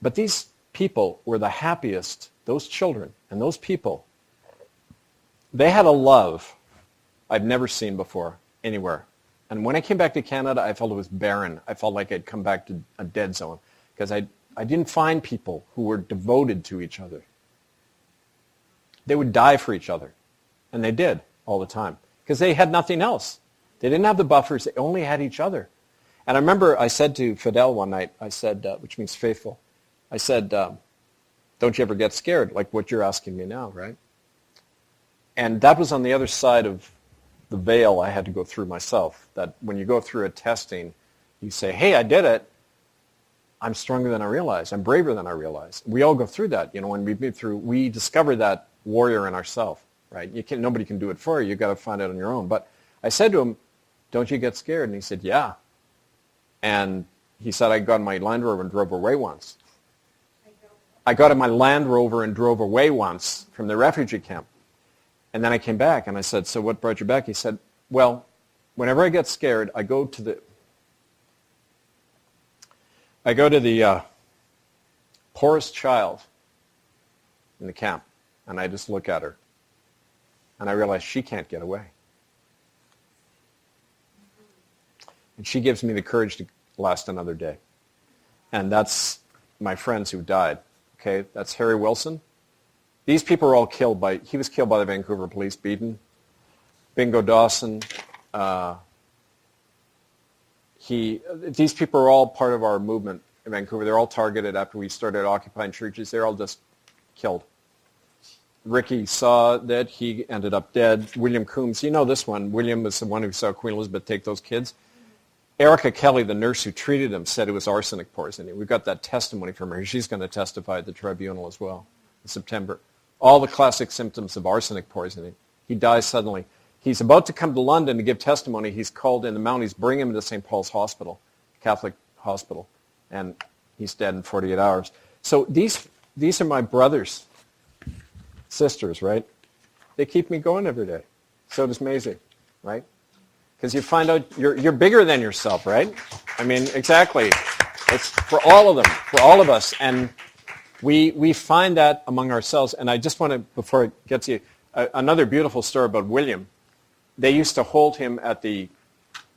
But these people were the happiest, those children and those people. They had a love I've never seen before anywhere. And when I came back to Canada, I felt it was barren. I felt like I'd come back to a dead zone because I, I didn't find people who were devoted to each other. They would die for each other. And they did all the time because they had nothing else. They didn't have the buffers. They only had each other. And I remember I said to Fidel one night, I said, uh, which means faithful, I said, um, don't you ever get scared like what you're asking me now, right? And that was on the other side of the veil I had to go through myself. That when you go through a testing, you say, hey, I did it, I'm stronger than I realize. I'm braver than I realize. We all go through that. You know, when we move through, we discover that warrior in ourselves, right? You can't, nobody can do it for you. You've got to find it on your own. But I said to him, don't you get scared? And he said, yeah. And he said, I got in my Land Rover and drove away once. I got in my Land Rover and drove away once from the refugee camp. And then I came back and I said, so what brought you back? He said, well, whenever I get scared, I go to the, I go to the uh, poorest child in the camp, and I just look at her, and I realize she can't get away. And she gives me the courage to last another day. And that's my friends who died. Okay, that's Harry Wilson. These people are all killed by, he was killed by the Vancouver police, beaten. Bingo Dawson, uh, he, these people are all part of our movement in Vancouver. They're all targeted after we started occupying churches. They're all just killed. Ricky saw that. He ended up dead. William Coombs, you know this one. William was the one who saw Queen Elizabeth take those kids. Erica Kelly, the nurse who treated him, said it was arsenic poisoning. We've got that testimony from her. She's going to testify at the tribunal as well in September. All the classic symptoms of arsenic poisoning. He dies suddenly. He's about to come to London to give testimony. He's called in the Mounties, bring him to St. Paul's Hospital, Catholic hospital, and he's dead in 48 hours. So these, these are my brothers, sisters, right? They keep me going every day. So does Maisie, right? Because you find out you're, you're bigger than yourself, right? I mean, exactly. It's for all of them, for all of us. And we, we find that among ourselves. And I just want to, before I get to you, uh, another beautiful story about William they used to hold him at the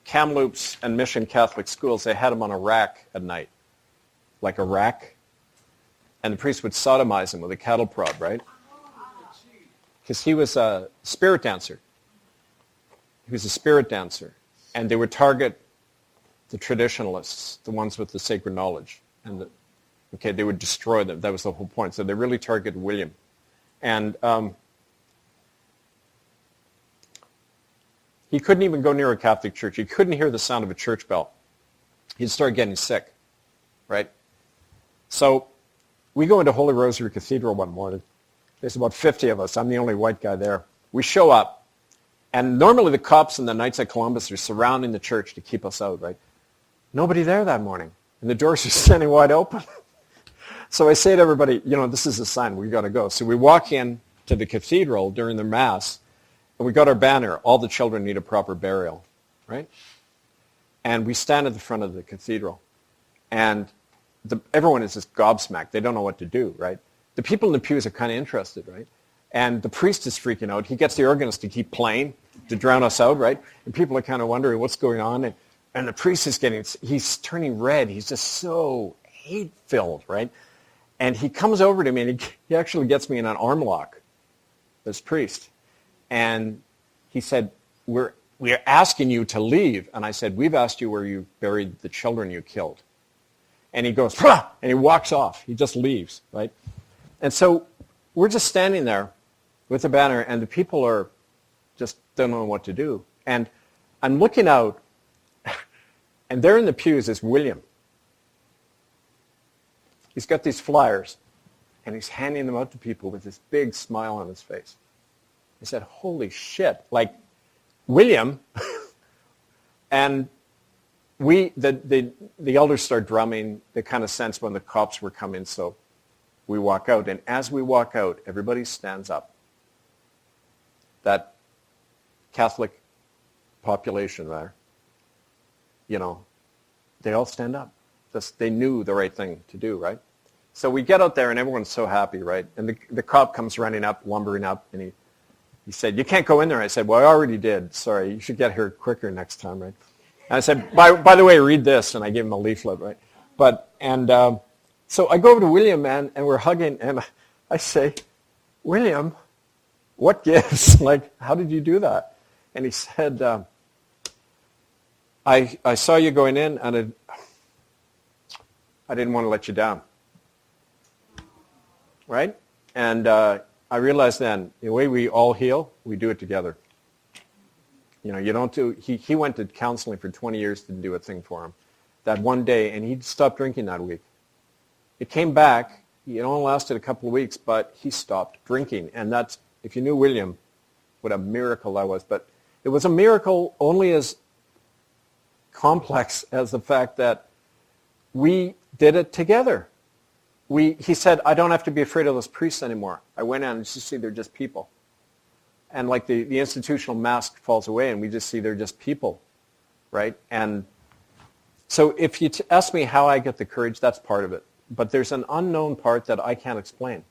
Kamloops and Mission Catholic schools. They had him on a rack at night, like a rack. And the priest would sodomize him with a cattle prod, right? Because he was a spirit dancer. He was a spirit dancer. And they would target the traditionalists, the ones with the sacred knowledge. And the, okay, they would destroy them. That was the whole point. So they really targeted William. And um, He couldn't even go near a Catholic church. He couldn't hear the sound of a church bell. He'd start getting sick, right? So we go into Holy Rosary Cathedral one morning. There's about 50 of us. I'm the only white guy there. We show up, and normally the cops and the Knights of Columbus are surrounding the church to keep us out, right? Nobody there that morning, and the doors are standing wide open. So I say to everybody, you know, this is a sign. We've got to go. So we walk in to the cathedral during the Mass, and we got our banner, all the children need a proper burial, right? And we stand at the front of the cathedral. And the, everyone is just gobsmacked. They don't know what to do, right? The people in the pews are kind of interested, right? And the priest is freaking out. He gets the organist to keep playing to drown us out, right? And people are kind of wondering what's going on. And, and the priest is getting, he's turning red. He's just so hate-filled, right? And he comes over to me and he, he actually gets me in an arm lock, this priest. And he said, we're, we're asking you to leave. And I said, we've asked you where you buried the children you killed. And he goes, Pah! and he walks off. He just leaves, right? And so we're just standing there with the banner, and the people are just don't know what to do. And I'm looking out, and there in the pews is William. He's got these flyers, and he's handing them out to people with this big smile on his face. I said, holy shit, like William, and we, the, the, the elders start drumming. They kind of sense when the cops were coming, so we walk out. And as we walk out, everybody stands up. That Catholic population there, you know, they all stand up. They knew the right thing to do, right? So we get out there and everyone's so happy, right? And the, the cop comes running up, lumbering up, and he he said, you can't go in there. I said, well, I already did. Sorry, you should get here quicker next time, right? And I said, by, by the way, read this. And I gave him a leaflet, right? But, and um, so I go over to William, man, and we're hugging, and I say, William, what gives? like, how did you do that? And he said, um, I, I saw you going in, and I didn't want to let you down. Right? And uh, I realized then the way we all heal, we do it together. You know, you don't do, he, he went to counseling for 20 years, didn't do a thing for him. that one day, and he stopped drinking that week. It came back. It only lasted a couple of weeks, but he stopped drinking. And that's, if you knew William, what a miracle that was. But it was a miracle only as complex as the fact that we did it together. We, he said, I don't have to be afraid of those priests anymore. I went in and just see they're just people. And like the, the institutional mask falls away and we just see they're just people, right? And so if you t- ask me how I get the courage, that's part of it. But there's an unknown part that I can't explain.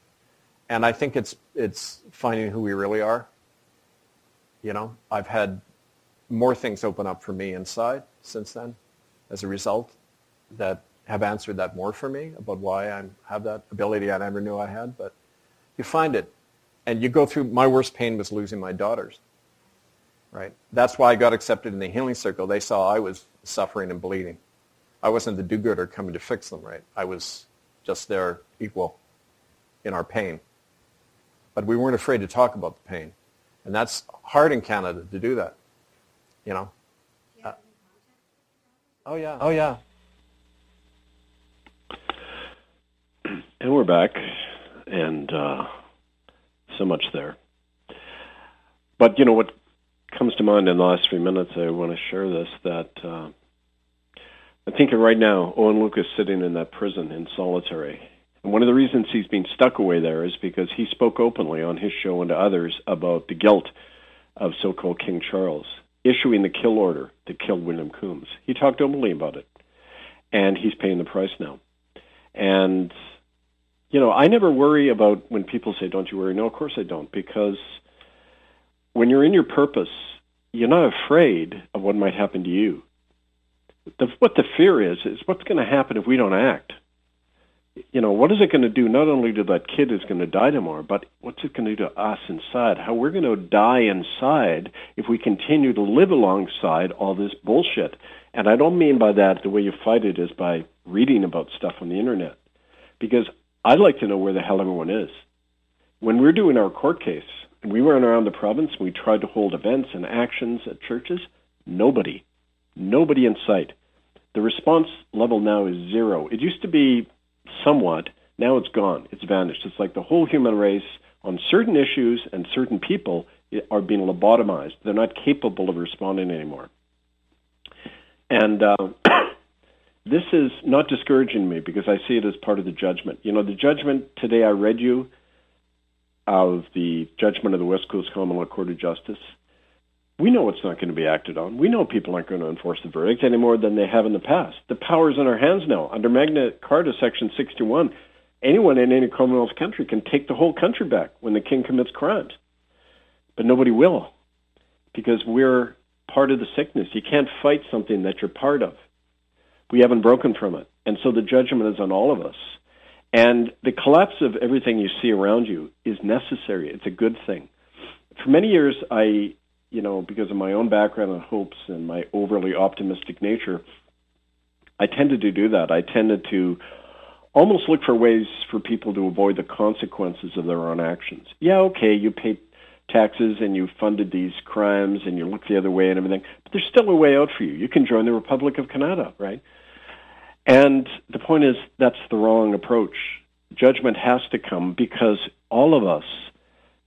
And I think it's, it's finding who we really are. You know, I've had more things open up for me inside since then as a result that have answered that more for me about why I have that ability I never knew I had. But you find it. And you go through, my worst pain was losing my daughters. Right? That's why I got accepted in the healing circle. They saw I was suffering and bleeding. I wasn't the do-gooder coming to fix them, right? I was just their equal in our pain. But we weren't afraid to talk about the pain. And that's hard in Canada to do that, you know. Uh, oh, yeah. Oh, yeah. And we're back, and uh, so much there. But you know what comes to mind in the last three minutes? I want to share this that uh, I'm thinking right now, Owen Lucas sitting in that prison in solitary. And one of the reasons he's been stuck away there is because he spoke openly on his show and to others about the guilt of so-called King Charles issuing the kill order that killed William Coombs. He talked openly about it, and he's paying the price now. And you know, I never worry about when people say, "Don't you worry?" No, of course I don't, because when you're in your purpose, you're not afraid of what might happen to you. The, what the fear is is what's going to happen if we don't act. You know, what is it going to do not only to that kid who's going to die tomorrow, but what's it going to do to us inside? How we're going to die inside if we continue to live alongside all this bullshit. And I don't mean by that the way you fight it is by reading about stuff on the internet. Because I'd like to know where the hell everyone is. When we're doing our court case, we went around the province, we tried to hold events and actions at churches, nobody, nobody in sight. The response level now is zero. It used to be somewhat. Now it's gone. It's vanished. It's like the whole human race on certain issues and certain people are being lobotomized. They're not capable of responding anymore. And uh, this is not discouraging me because I see it as part of the judgment. You know, the judgment today I read you of the judgment of the West Coast Commonwealth Court of Justice. We know it's not going to be acted on. We know people aren't going to enforce the verdict any more than they have in the past. The power is in our hands now. Under Magna Carta, Section 61, anyone in any Commonwealth country can take the whole country back when the king commits crimes. But nobody will because we're part of the sickness. You can't fight something that you're part of. We haven't broken from it. And so the judgment is on all of us. And the collapse of everything you see around you is necessary. It's a good thing. For many years, I, you know, because of my own background and hopes and my overly optimistic nature, I tended to do that. I tended to almost look for ways for people to avoid the consequences of their own actions. Yeah, okay, you pay taxes and you funded these crimes and you look the other way and everything, but there's still a way out for you. You can join the Republic of Canada, right? And the point is, that's the wrong approach. Judgment has to come because all of us,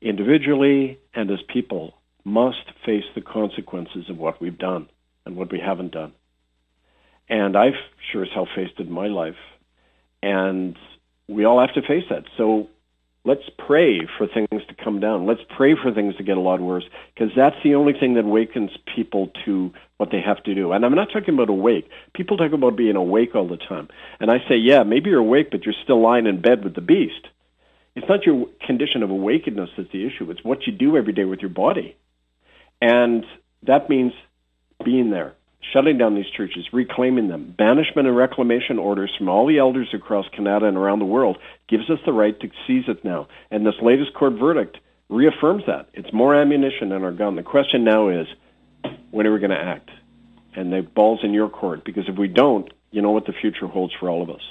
individually and as people, must face the consequences of what we've done and what we haven't done. And I've sure as hell faced it in my life. And we all have to face that. So let's pray for things to come down. Let's pray for things to get a lot worse because that's the only thing that awakens people to what they have to do. And I'm not talking about awake. People talk about being awake all the time. And I say, yeah, maybe you're awake, but you're still lying in bed with the beast. It's not your condition of awakeness that's the issue. It's what you do every day with your body. And that means being there shutting down these churches, reclaiming them. Banishment and reclamation orders from all the elders across Canada and around the world gives us the right to seize it now. And this latest court verdict reaffirms that. It's more ammunition in our gun. The question now is, when are we going to act? And the ball's in your court, because if we don't, you know what the future holds for all of us.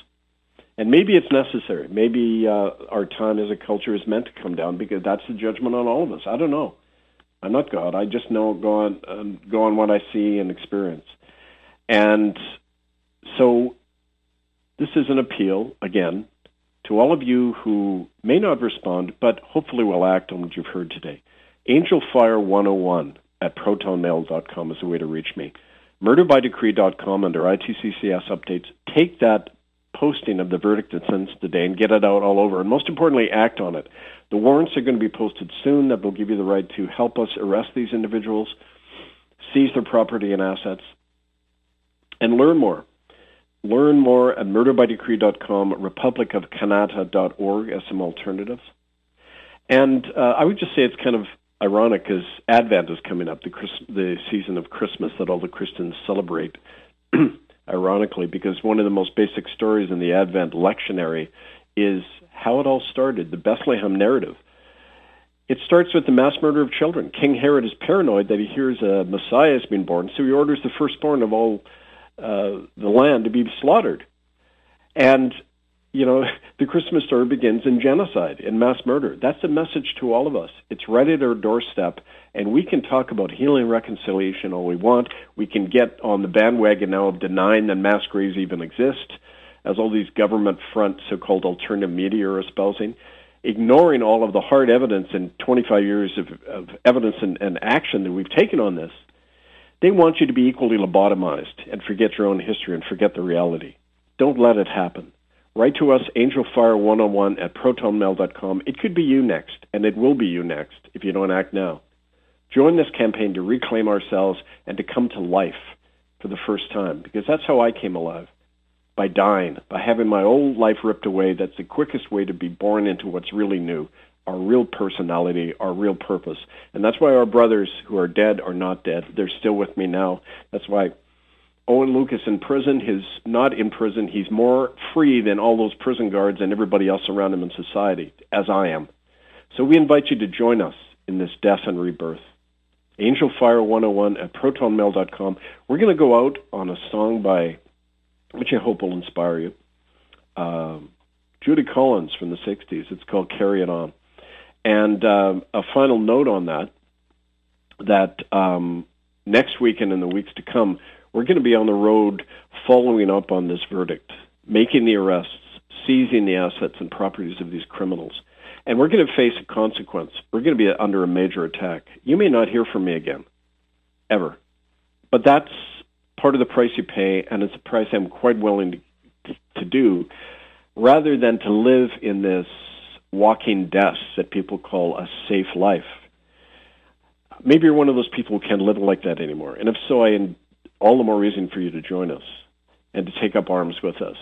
And maybe it's necessary. Maybe uh, our time as a culture is meant to come down because that's the judgment on all of us. I don't know. I'm not God. I just know go on um, go on what I see and experience. And so this is an appeal, again, to all of you who may not respond, but hopefully will act on what you've heard today. Angelfire101 at protonmail.com is the way to reach me. Murderbydecree.com under ITCCS updates. Take that posting of the verdict and sentence today and get it out all over. And most importantly, act on it. The warrants are going to be posted soon that will give you the right to help us arrest these individuals, seize their property and assets, and learn more. Learn more at murderbydecree.com, republicofcanada.org as some alternatives. And uh, I would just say it's kind of ironic because Advent is coming up, the, the season of Christmas that all the Christians celebrate. ironically, because one of the most basic stories in the Advent lectionary is how it all started, the Bethlehem narrative. It starts with the mass murder of children. King Herod is paranoid that he hears a Messiah has been born, so he orders the firstborn of all uh, the land to be slaughtered. And, you know, the Christmas story begins in genocide, in mass murder. That's a message to all of us. It's right at our doorstep, and we can talk about healing and reconciliation all we want. We can get on the bandwagon now of denying that mass graves even exist, as all these government front so-called alternative media are espousing, ignoring all of the hard evidence and 25 years of, of evidence and, and action that we've taken on this. They want you to be equally lobotomized and forget your own history and forget the reality. Don't let it happen. Write to us, angelfire101 at protonmail.com. It could be you next, and it will be you next if you don't act now. Join this campaign to reclaim ourselves and to come to life for the first time, because that's how I came alive. By dying, by having my old life ripped away, that's the quickest way to be born into what's really new, our real personality, our real purpose. And that's why our brothers who are dead are not dead. They're still with me now. That's why Owen Lucas in prison, he's not in prison. He's more free than all those prison guards and everybody else around him in society, as I am. So we invite you to join us in this death and rebirth. Angelfire101 at protonmail.com. We're going to go out on a song by, which I hope will inspire you, uh, Judy Collins from the 60s. It's called Carry It On. And um, a final note on that, that um, next week and in the weeks to come, we're going to be on the road following up on this verdict, making the arrests, seizing the assets and properties of these criminals. And we're going to face a consequence. We're going to be under a major attack. You may not hear from me again, ever. But that's part of the price you pay, and it's a price I'm quite willing to, to do, rather than to live in this walking death that people call a safe life. Maybe you're one of those people who can't live like that anymore. And if so, I all the more reason for you to join us and to take up arms with us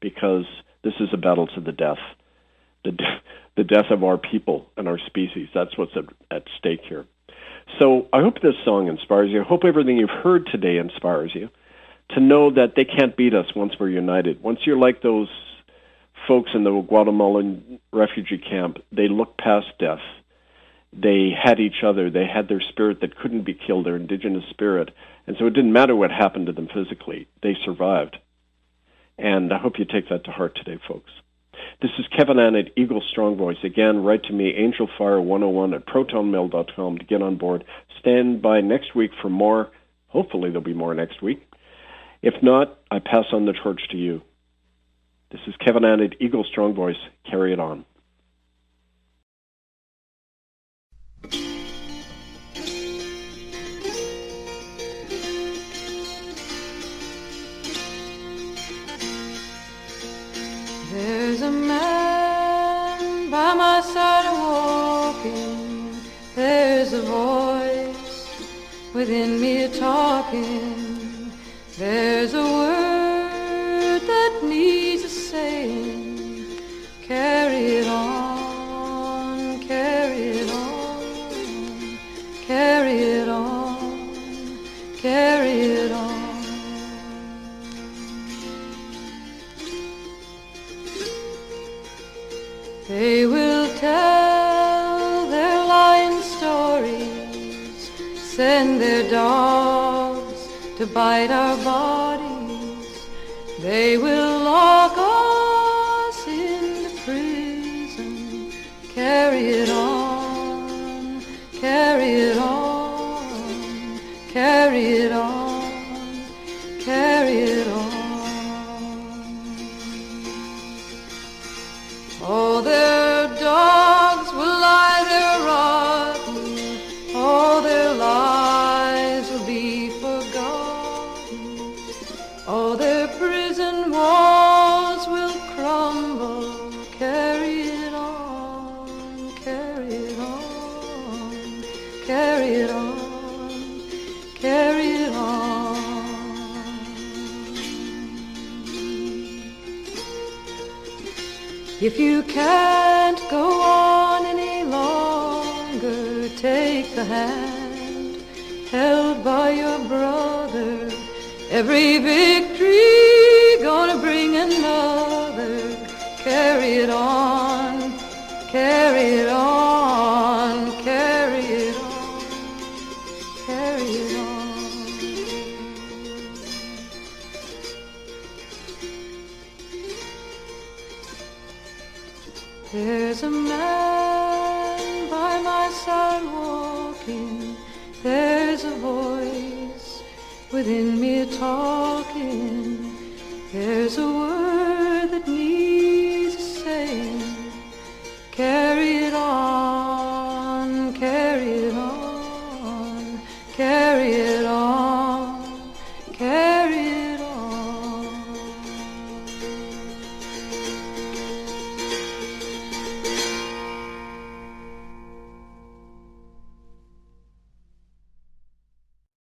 because this is a battle to the death. The, de- the death of our people and our species. That's what's at, at stake here. So I hope this song inspires you. I hope everything you've heard today inspires you to know that they can't beat us once we're united. Once you're like those folks in the Guatemalan refugee camp, they look past death. They had each other. They had their spirit that couldn't be killed, their indigenous spirit. And so it didn't matter what happened to them physically. They survived. And I hope you take that to heart today, folks. This is Kevin Annett-Eagle Strong Voice. Again, write to me, angelfire101 at protonmail.com to get on board. Stand by next week for more. Hopefully there'll be more next week. If not, I pass on the torch to you. This is Kevin Annett-Eagle Strong Voice. Carry it on. Within me talking. There's a dogs to bite our bodies. They will lock us into prison. Carry it on, can't go on any longer. Take the hand held by your brother. Every victory